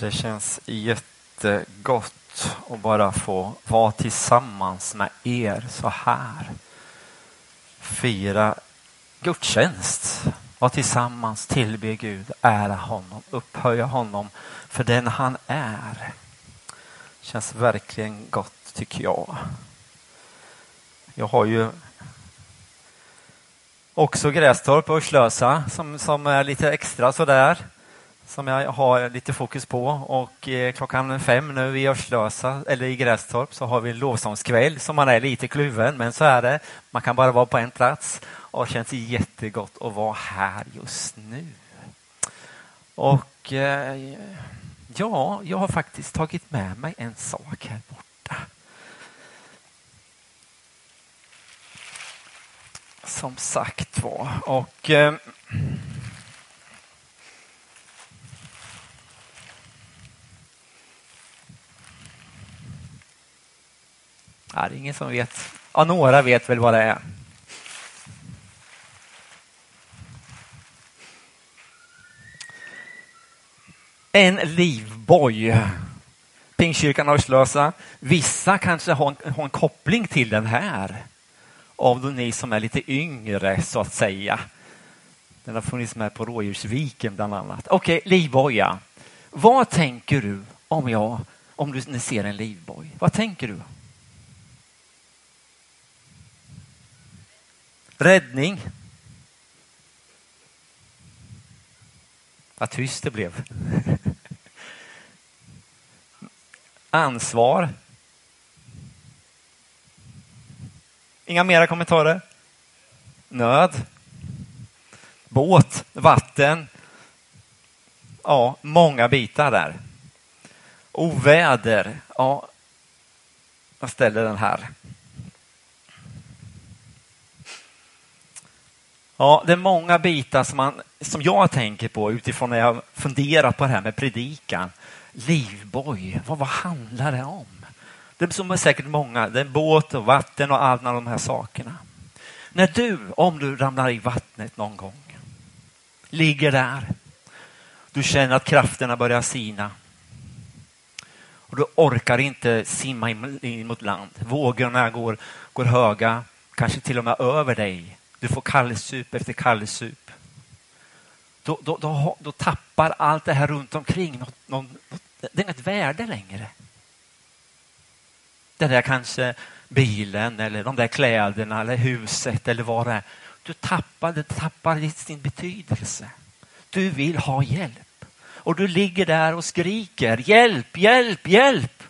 Det känns jättegott att bara få vara tillsammans med er så här. Fira gudstjänst, vara tillsammans, tillbe Gud, ära honom, upphöja honom för den han är. Känns verkligen gott tycker jag. Jag har ju också Grästorp och Örslösa som, som är lite extra sådär som jag har lite fokus på. Och eh, klockan fem nu i Örslösa, eller i Grästorp, så har vi en lovsångskväll som man är lite kluven, men så är det. Man kan bara vara på en plats och det känns jättegott att vara här just nu. Och eh, ja, jag har faktiskt tagit med mig en sak här borta. Som sagt var. Och eh, Ja, det är ingen som vet. Ja, några vet väl vad det är. En livboj. Pingstkyrkan Örslösa. Vissa kanske har en, har en koppling till den här. Av ni som är lite yngre, så att säga. Den har funnits med på Rådjursviken bland annat. Okej, okay, livboja. Vad tänker du om jag, om du ser en livboj? Vad tänker du? Räddning. Vad tyst det blev. Ansvar. Inga mera kommentarer? Nöd. Båt, vatten. Ja, många bitar där. Oväder. Ja, jag ställer den här. Ja, det är många bitar som, man, som jag tänker på utifrån när jag funderar på det här med predikan. Livboj, vad, vad handlar det om? Det är som är säkert många, det är båt och vatten och alla de här sakerna. När du, om du ramlar i vattnet någon gång, ligger där, du känner att krafterna börjar sina och du orkar inte simma in mot land. Vågorna går, går höga, kanske till och med över dig du får kallsup efter kallsup. Då, då, då, då, tappar allt det här runt omkring något, något, det är inget värde längre. Den där kanske bilen eller de där kläderna eller huset eller vad det är. Du tappar, det tappar sin betydelse. Du vill ha hjälp. Och du ligger där och skriker hjälp, hjälp, hjälp.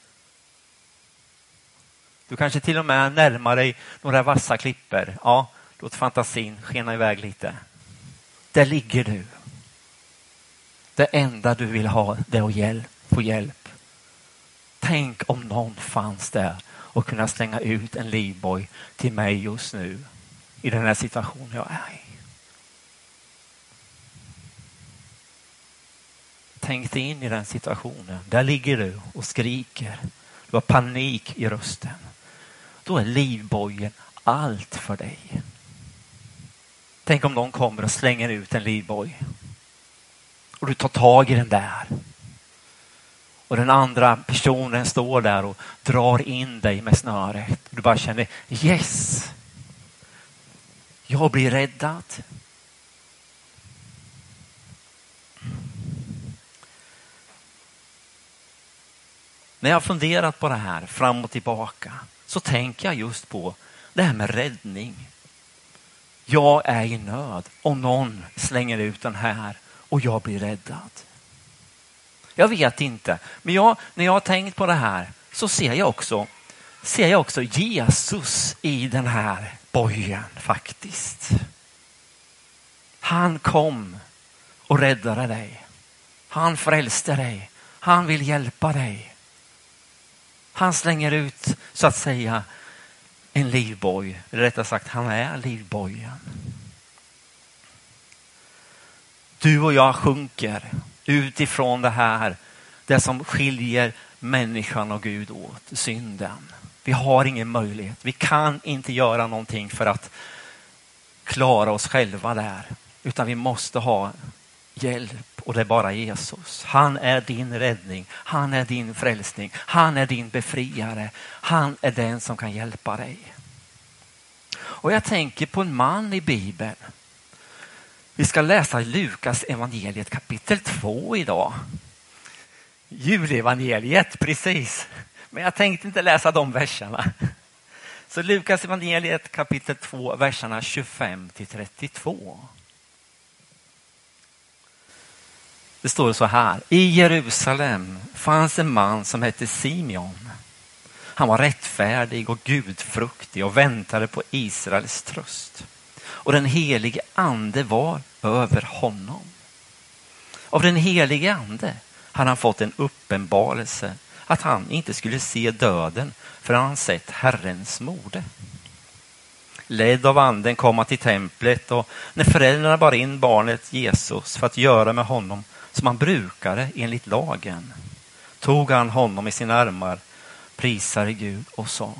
Du kanske till och med närmar dig några vassa klippor. Ja, Låt fantasin skena iväg lite. Där ligger du. Det enda du vill ha det är att hjälp, få hjälp. Tänk om någon fanns där och kunna slänga ut en livboj till mig just nu i den här situationen jag är i. Tänk dig in i den situationen. Där ligger du och skriker. Du har panik i rösten. Då är livbojen allt för dig. Tänk om någon kommer och slänger ut en livboj. Och du tar tag i den där. Och den andra personen står där och drar in dig med snöret. Du bara känner yes. Jag blir räddad. När jag funderat på det här fram och tillbaka så tänker jag just på det här med räddning. Jag är i nöd och någon slänger ut den här och jag blir räddad. Jag vet inte, men jag, när jag har tänkt på det här så ser jag också, ser jag också Jesus i den här bojen faktiskt. Han kom och räddade dig. Han frälste dig. Han vill hjälpa dig. Han slänger ut så att säga en livboj. Eller rättare sagt, han är livbojen. Du och jag sjunker utifrån det här, det som skiljer människan och Gud åt, synden. Vi har ingen möjlighet. Vi kan inte göra någonting för att klara oss själva där, utan vi måste ha hjälp och det är bara Jesus. Han är din räddning, han är din frälsning, han är din befriare. Han är den som kan hjälpa dig. Och jag tänker på en man i Bibeln. Vi ska läsa Lukas evangeliet kapitel 2 idag. Julevangeliet, precis. Men jag tänkte inte läsa de verserna. Så Lukas evangeliet kapitel 2, verserna 25 till 32. Det står så här. I Jerusalem fanns en man som hette Simeon. Han var rättfärdig och gudfruktig och väntade på Israels tröst. Och den helige ande var över honom. Av den helige ande hade han fått en uppenbarelse att han inte skulle se döden förrän han sett Herrens mode. Ledd av anden kom han till templet och när föräldrarna bar in barnet Jesus för att göra med honom som han brukade enligt lagen tog han honom i sina armar, prisade Gud och sa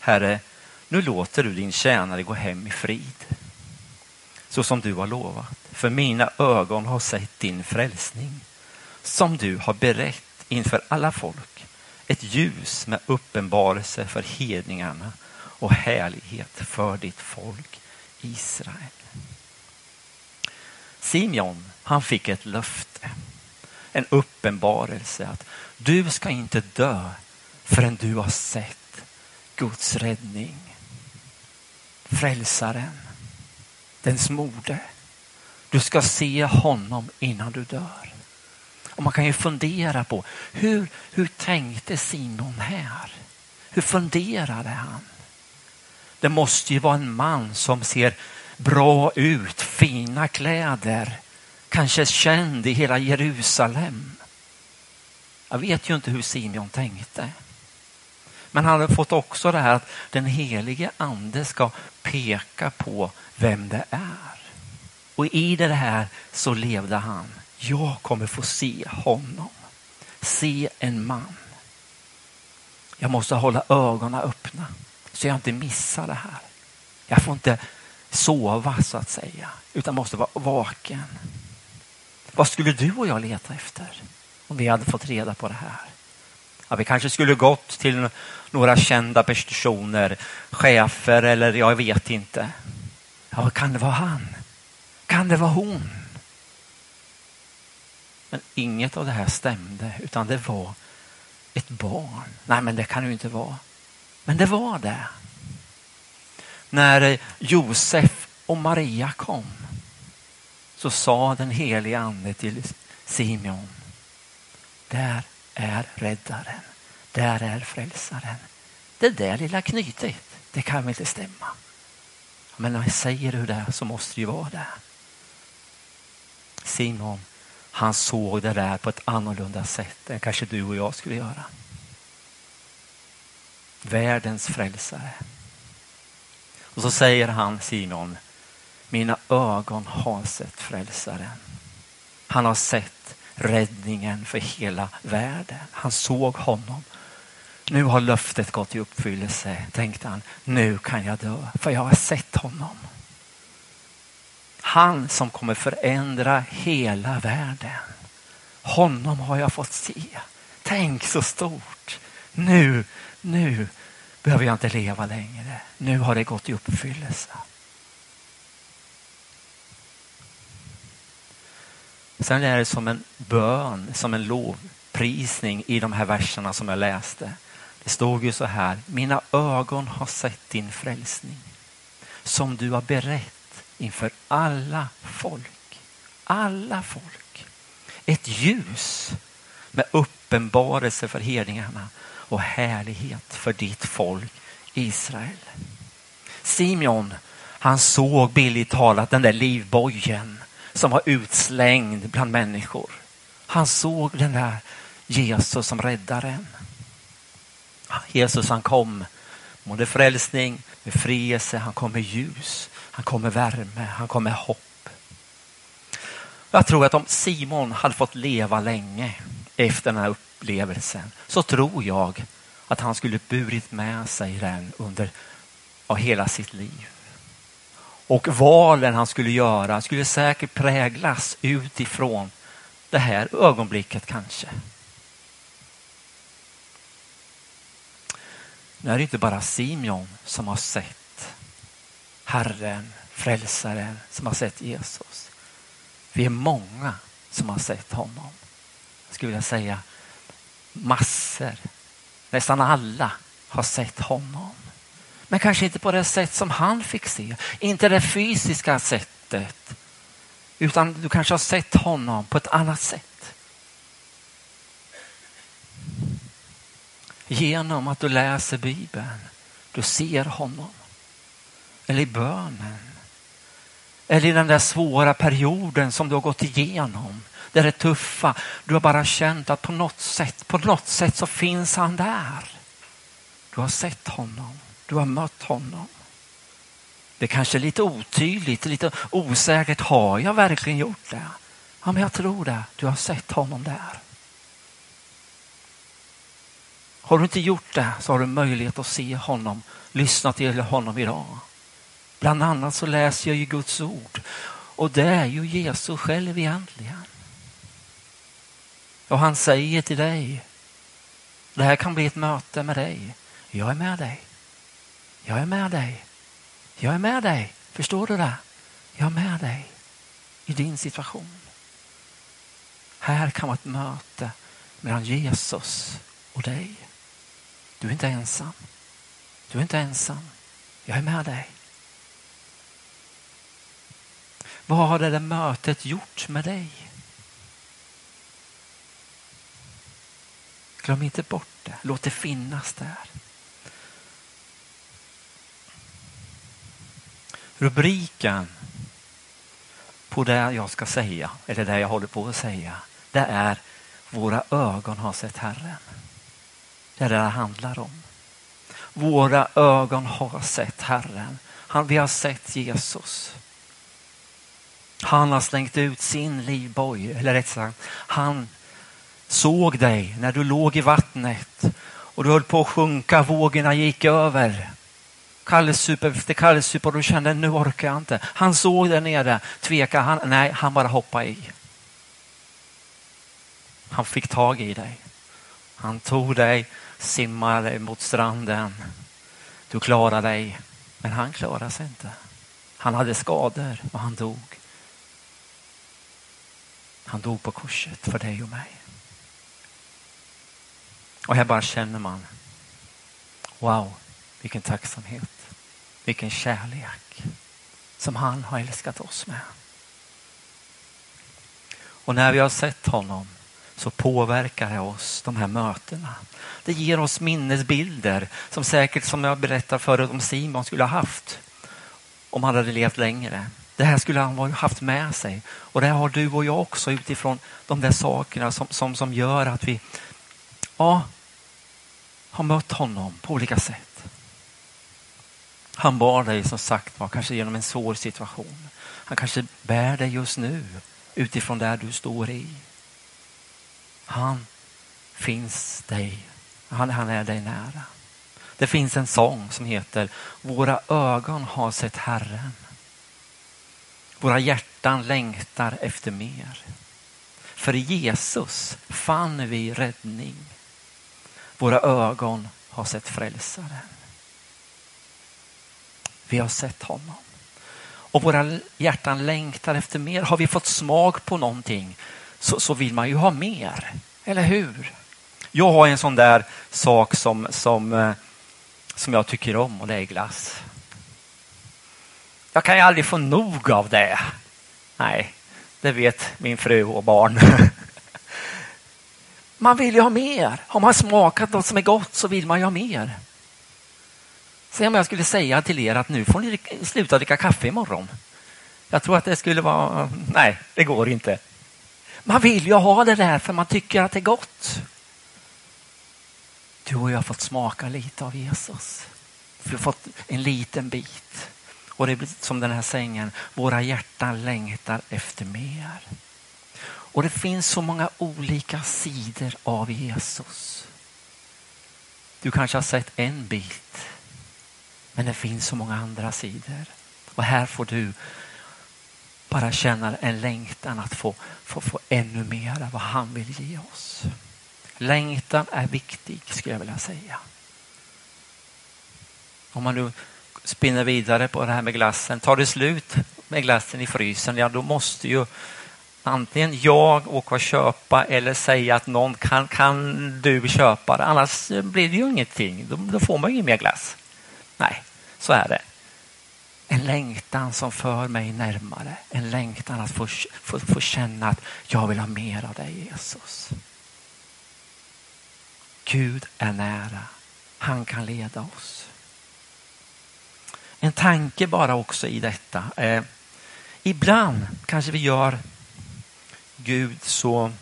Herre, nu låter du din tjänare gå hem i frid så som du har lovat. För mina ögon har sett din frälsning som du har berett inför alla folk. Ett ljus med uppenbarelse för hedningarna och härlighet för ditt folk Israel. Simeon, han fick ett löfte, en uppenbarelse att du ska inte dö förrän du har sett Guds räddning. Frälsaren, den smorde. Du ska se honom innan du dör. Och man kan ju fundera på hur, hur tänkte Simon här? Hur funderade han? Det måste ju vara en man som ser bra ut, fina kläder, kanske känd i hela Jerusalem. Jag vet ju inte hur Simeon tänkte. Men han hade fått också det här att den helige ande ska peka på vem det är. Och i det här så levde han. Jag kommer få se honom. Se en man. Jag måste hålla ögonen öppna så jag inte missar det här. Jag får inte sova så att säga, utan måste vara vaken. Vad skulle du och jag leta efter om vi hade fått reda på det här? Ja, vi kanske skulle gått till några kända personer, chefer eller jag vet inte. Ja, kan det vara han? Kan det vara hon? Men inget av det här stämde, utan det var ett barn. Nej, men det kan det ju inte vara. Men det var det. När Josef och Maria kom så sa den helige ande till Simeon. Där är räddaren. Där är frälsaren. Det där lilla knytet, det kan väl inte stämma. Men när jag säger hur det är så måste det ju vara det. Simon, han såg det där på ett annorlunda sätt än kanske du och jag skulle göra. Världens frälsare. Och så säger han Simon, mina ögon har sett frälsaren. Han har sett räddningen för hela världen. Han såg honom. Nu har löftet gått i uppfyllelse, tänkte han. Nu kan jag dö, för jag har sett honom. Han som kommer förändra hela världen. Honom har jag fått se. Tänk så stort. Nu, nu behöver jag inte leva längre. Nu har det gått i uppfyllelse. Sen är det som en bön, som en lovprisning i de här verserna som jag läste. Det stod ju så här, mina ögon har sett din frälsning som du har berett inför alla folk. Alla folk. Ett ljus med uppenbarelse för hedningarna och härlighet för ditt folk Israel. Simeon, han såg billigt talat den där livbojen som var utslängd bland människor. Han såg den där Jesus som räddaren. Jesus han kom med frälsning, befrielse, han kom med ljus, han kom med värme, han kom med hopp. Jag tror att om Simon hade fått leva länge efter den här upplevelsen så tror jag att han skulle burit med sig den under hela sitt liv. Och valen han skulle göra skulle säkert präglas utifrån det här ögonblicket kanske. Nu är det inte bara Simeon som har sett Herren, frälsaren, som har sett Jesus. Vi är många som har sett honom. Jag skulle vilja säga massor, nästan alla har sett honom. Men kanske inte på det sätt som han fick se. Inte det fysiska sättet. Utan du kanske har sett honom på ett annat sätt. Genom att du läser Bibeln. Du ser honom. Eller i bönen. Eller i den där svåra perioden som du har gått igenom. Det är tuffa. Du har bara känt att på något sätt, på något sätt så finns han där. Du har sett honom. Du har mött honom. Det är kanske är lite otydligt, lite osäkert. Har jag verkligen gjort det? Ja, men jag tror det. Du har sett honom där. Har du inte gjort det så har du möjlighet att se honom, lyssna till honom idag. Bland annat så läser jag ju Guds ord och det är ju Jesus själv egentligen. Och han säger till dig, det här kan bli ett möte med dig. Jag är med dig. Jag är med dig. Jag är med dig. Förstår du det? Jag är med dig i din situation. Här kan vara ett möte mellan Jesus och dig. Du är inte ensam. Du är inte ensam. Jag är med dig. Vad har det där mötet gjort med dig? Glöm inte bort det. Låt det finnas där. Rubriken på det jag ska säga, eller det jag håller på att säga, det är Våra ögon har sett Herren. Det är det det handlar om. Våra ögon har sett Herren. Han, vi har sett Jesus. Han har slängt ut sin livboj, eller rätt sagt, han såg dig när du låg i vattnet och du höll på att sjunka, vågorna gick över. Kalle Kallsup efter super och du kände nu orkar jag inte. Han såg där nere, tvekade han? Nej, han bara hoppade i. Han fick tag i dig. Han tog dig, simmade mot stranden. Du klarade dig, men han klarade sig inte. Han hade skador och han dog. Han dog på korset för dig och mig. Och här bara känner man, wow, vilken tacksamhet, vilken kärlek som han har älskat oss med. Och när vi har sett honom så påverkar det oss, de här mötena. Det ger oss minnesbilder som säkert, som jag berättade förut om Simon skulle ha haft om han hade levt längre. Det här skulle han ha haft med sig och det har du och jag också utifrån de där sakerna som, som, som gör att vi ja, har mött honom på olika sätt. Han bar dig som sagt var kanske genom en svår situation. Han kanske bär dig just nu utifrån där du står i. Han finns dig. Han, han är dig nära. Det finns en sång som heter Våra ögon har sett Herren. Våra hjärtan längtar efter mer. För i Jesus fann vi räddning. Våra ögon har sett frälsaren. Vi har sett honom. Och våra hjärtan längtar efter mer. Har vi fått smak på någonting så, så vill man ju ha mer. Eller hur? Jag har en sån där sak som, som, eh, som jag tycker om och det är glass. Jag kan ju aldrig få nog av det. Nej, det vet min fru och barn. Man vill ju ha mer. Har man smakat något som är gott så vill man ju ha mer. Säg om jag skulle säga till er att nu får ni sluta dricka kaffe imorgon. Jag tror att det skulle vara... Nej, det går inte. Man vill ju ha det där för man tycker att det är gott. Du och jag har fått smaka lite av Jesus. Vi har fått en liten bit. Och det blir som den här sängen, våra hjärtan längtar efter mer. Och det finns så många olika sidor av Jesus. Du kanske har sett en bit, men det finns så många andra sidor. Och här får du bara känna en längtan att få, få, få ännu mer av vad han vill ge oss. Längtan är viktig skulle jag vilja säga. Om man nu spinner vidare på det här med glassen. Tar det slut med glassen i frysen, ja då måste ju antingen jag åka och köpa eller säga att någon kan, kan du köpa det. Annars blir det ju ingenting. Då, då får man ju mer glass. Nej, så är det. En längtan som för mig närmare. En längtan att få, få, få känna att jag vill ha mer av dig Jesus. Gud är nära. Han kan leda oss. En tanke bara också i detta. Eh, ibland kanske vi gör Gud så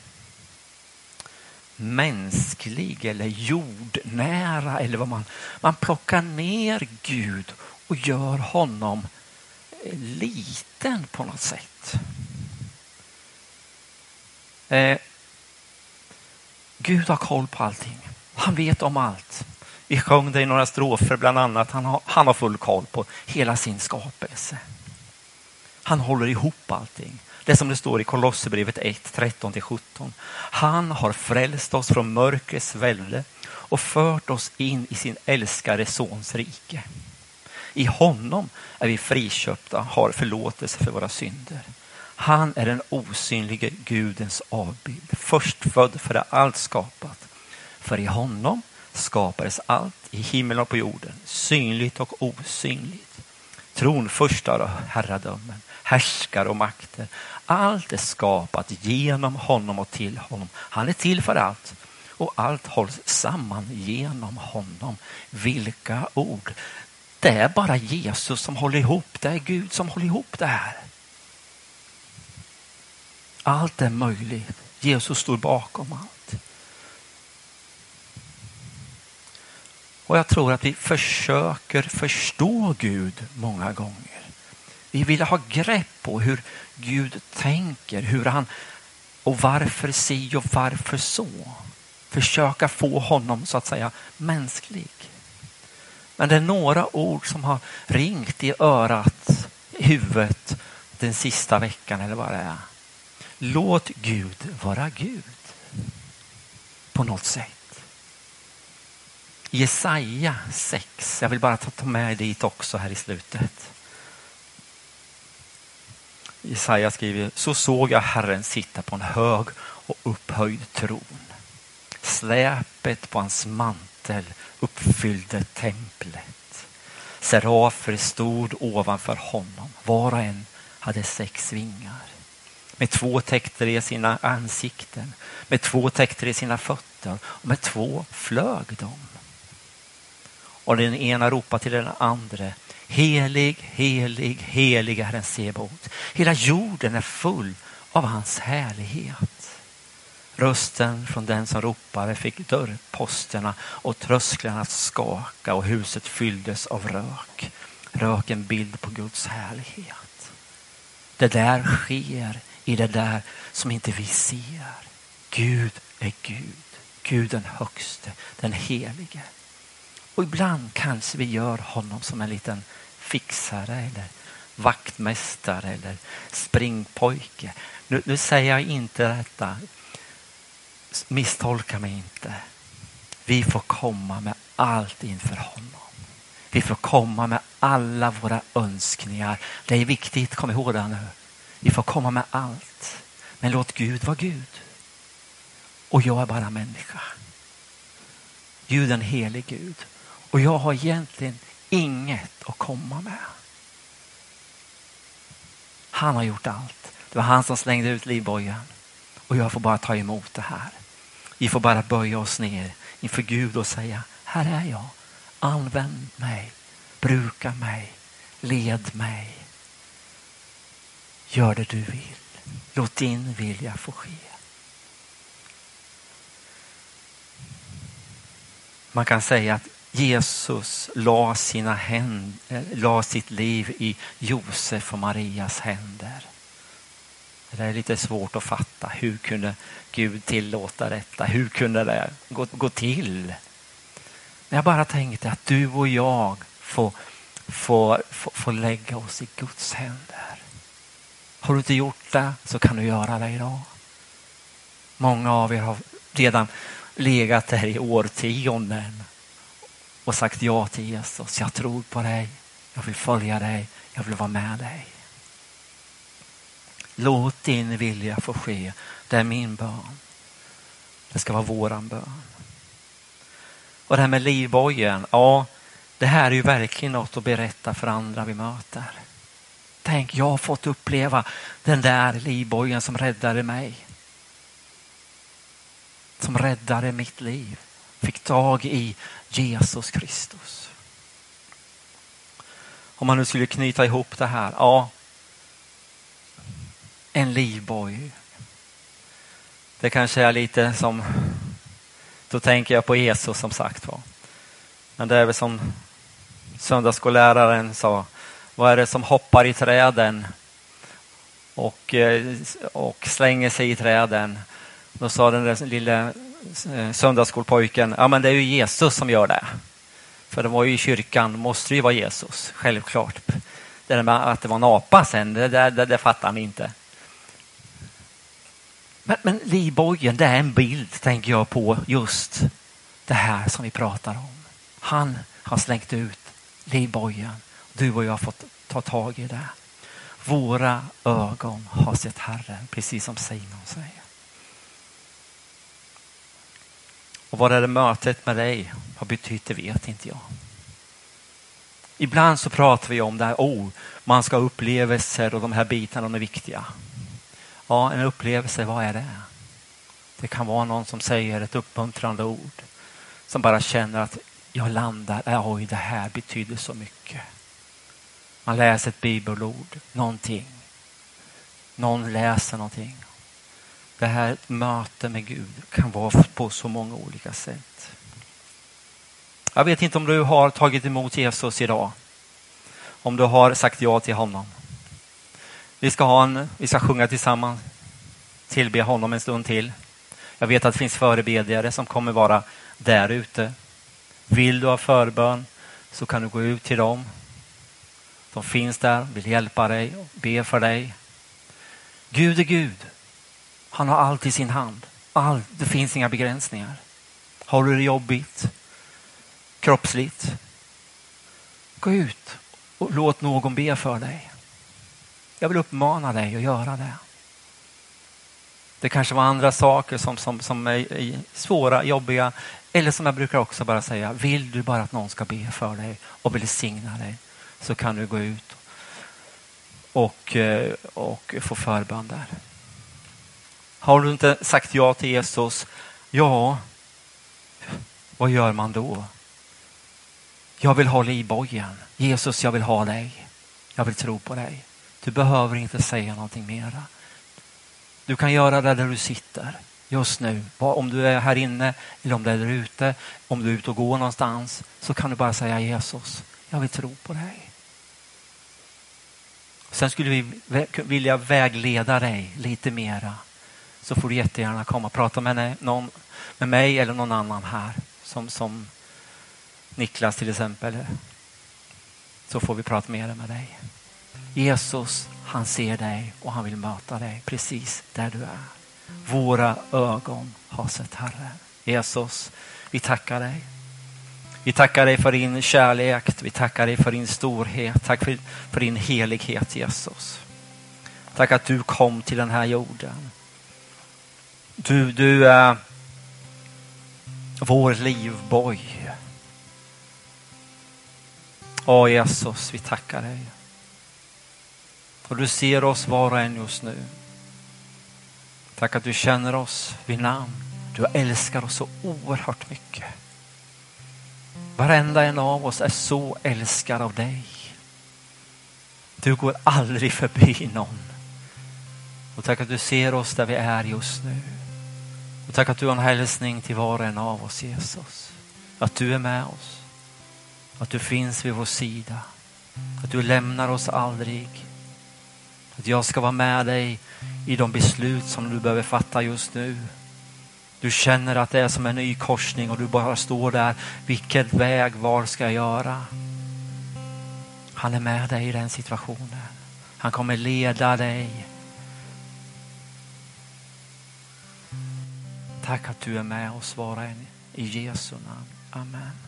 mänsklig eller jordnära eller vad man, man plockar ner Gud och gör honom liten på något sätt. Eh, Gud har koll på allting. Han vet om allt. Vi sjöng det i några strofer bland annat. Han har, han har full koll på hela sin skapelse. Han håller ihop allting. Det som det står i Kolosserbrevet 1, 13-17. Han har frälst oss från mörkrets välde och fört oss in i sin älskade sons rike. I honom är vi friköpta, har förlåtelse för våra synder. Han är den osynlige Gudens avbild, förstfödd före allt skapat. För i honom skapades allt i himlen och på jorden, synligt och osynligt. Tronfurstar och herradömen, härskare och makter. Allt är skapat genom honom och till honom. Han är till för allt och allt hålls samman genom honom. Vilka ord! Det är bara Jesus som håller ihop. Det är Gud som håller ihop det här. Allt är möjligt. Jesus står bakom allt. Och jag tror att vi försöker förstå Gud många gånger. Vi vill ha grepp på hur Gud tänker, hur han och varför si och varför så. Försöka få honom så att säga mänsklig. Men det är några ord som har ringt i örat, i huvudet den sista veckan eller vad det är. Låt Gud vara Gud. På något sätt. Jesaja 6, jag vill bara ta med dit också här i slutet. Jesaja skriver, så såg jag Herren sitta på en hög och upphöjd tron. Släpet på hans mantel uppfyllde templet. Serafer stod ovanför honom, var och en hade sex vingar. Med två täckte de sina ansikten, med två täckte de sina fötter och med två flög de. Och den ena ropade till den andra, helig, helig, helig är Herren Sebaot. Hela jorden är full av hans härlighet. Rösten från den som ropade fick dörrposterna och trösklarna att skaka och huset fylldes av rök. Rök en bild på Guds härlighet. Det där sker i det där som inte vi ser. Gud är Gud. Gud den högste, den helige. Och ibland kanske vi gör honom som en liten fixare eller vaktmästare eller springpojke. Nu, nu säger jag inte detta misstolka mig inte. Vi får komma med allt inför honom. Vi får komma med alla våra önskningar. Det är viktigt, kom ihåg det nu. Vi får komma med allt. Men låt Gud vara Gud. Och jag är bara människa. Gud är en helig Gud. Och jag har egentligen inget att komma med. Han har gjort allt. Det var han som slängde ut livbojen. Och jag får bara ta emot det här. Vi får bara böja oss ner inför Gud och säga, här är jag. Använd mig, bruka mig, led mig. Gör det du vill. Låt din vilja få ske. Man kan säga att Jesus la, sina händer, eh, la sitt liv i Josef och Marias händer. Det är lite svårt att fatta. Hur kunde Gud tillåta detta? Hur kunde det gå, gå till? Men jag bara tänkte att du och jag får, får, får, får lägga oss i Guds händer. Har du inte gjort det så kan du göra det idag. Många av er har redan legat där i årtionden och sagt ja till Jesus. Jag tror på dig. Jag vill följa dig. Jag vill vara med dig. Låt din vilja få ske. Det är min bön. Det ska vara våran bön. Och det här med livbojen, ja, det här är ju verkligen något att berätta för andra vi möter. Tänk, jag har fått uppleva den där livbojen som räddade mig. Som räddade mitt liv. Fick tag i Jesus Kristus. Om man nu skulle knyta ihop det här, ja. En livboj. Det kanske är lite som, då tänker jag på Jesus som sagt var. Men det är väl som söndagsskolläraren sa, vad är det som hoppar i träden och, eh, och slänger sig i träden? Då sa den där lilla Eh, söndagsskolpojken, ja men det är ju Jesus som gör det. För det var ju i kyrkan, måste ju vara Jesus, självklart. Det där med att det var en apa sen, det, det, det, det fattar han inte. Men, men livbojen, det är en bild, tänker jag på, just det här som vi pratar om. Han har slängt ut livbojen. Du och jag har fått ta tag i det. Våra ögon har sett Herren, precis som Simon säger. Och vad är det mötet med dig har betytt, det vet inte jag. Ibland så pratar vi om det här, oh, man ska ha upplevelser och de här bitarna de är viktiga. Ja, en upplevelse, vad är det? Det kan vara någon som säger ett uppmuntrande ord. Som bara känner att jag landar, äh, oj det här betyder så mycket. Man läser ett bibelord, någonting. Någon läser någonting. Det här mötet med Gud kan vara på så många olika sätt. Jag vet inte om du har tagit emot Jesus idag. Om du har sagt ja till honom. Vi ska, ha en, vi ska sjunga tillsammans, tillbe honom en stund till. Jag vet att det finns förebedjare som kommer vara där ute. Vill du ha förbön så kan du gå ut till dem. De finns där, vill hjälpa dig, be för dig. Gud är Gud. Han har allt i sin hand. Allt, det finns inga begränsningar. Har du det jobbigt, kroppsligt, gå ut och låt någon be för dig. Jag vill uppmana dig att göra det. Det kanske var andra saker som, som, som är svåra, jobbiga. Eller som jag brukar också bara säga, vill du bara att någon ska be för dig och välsigna dig så kan du gå ut och, och få förbön där. Har du inte sagt ja till Jesus, ja, vad gör man då? Jag vill ha livbojen. Jesus, jag vill ha dig. Jag vill tro på dig. Du behöver inte säga någonting mera. Du kan göra det där du sitter just nu. Om du är här inne eller om du är där ute, om du är ute och går någonstans så kan du bara säga Jesus, jag vill tro på dig. Sen skulle vi vilja vägleda dig lite mera. Så får du jättegärna komma och prata med, någon, med mig eller någon annan här. Som, som Niklas till exempel. Så får vi prata mer med dig. Jesus, han ser dig och han vill möta dig precis där du är. Våra ögon har sett Herren. Jesus, vi tackar dig. Vi tackar dig för din kärlek, vi tackar dig för din storhet, tack för, för din helighet Jesus. Tack att du kom till den här jorden. Du, du är vår livboj. Ja, Jesus, vi tackar dig. Och du ser oss var och en just nu. Tack att du känner oss vid namn. Du älskar oss så oerhört mycket. Varenda en av oss är så älskad av dig. Du går aldrig förbi någon. Och tack att du ser oss där vi är just nu. Och tack att du har en hälsning till var och en av oss Jesus. Att du är med oss. Att du finns vid vår sida. Att du lämnar oss aldrig. Att jag ska vara med dig i de beslut som du behöver fatta just nu. Du känner att det är som en ny korsning och du bara står där. Vilken väg, var ska jag göra? Han är med dig i den situationen. Han kommer leda dig Tack att du är med oss var och en. I Jesu namn. Amen.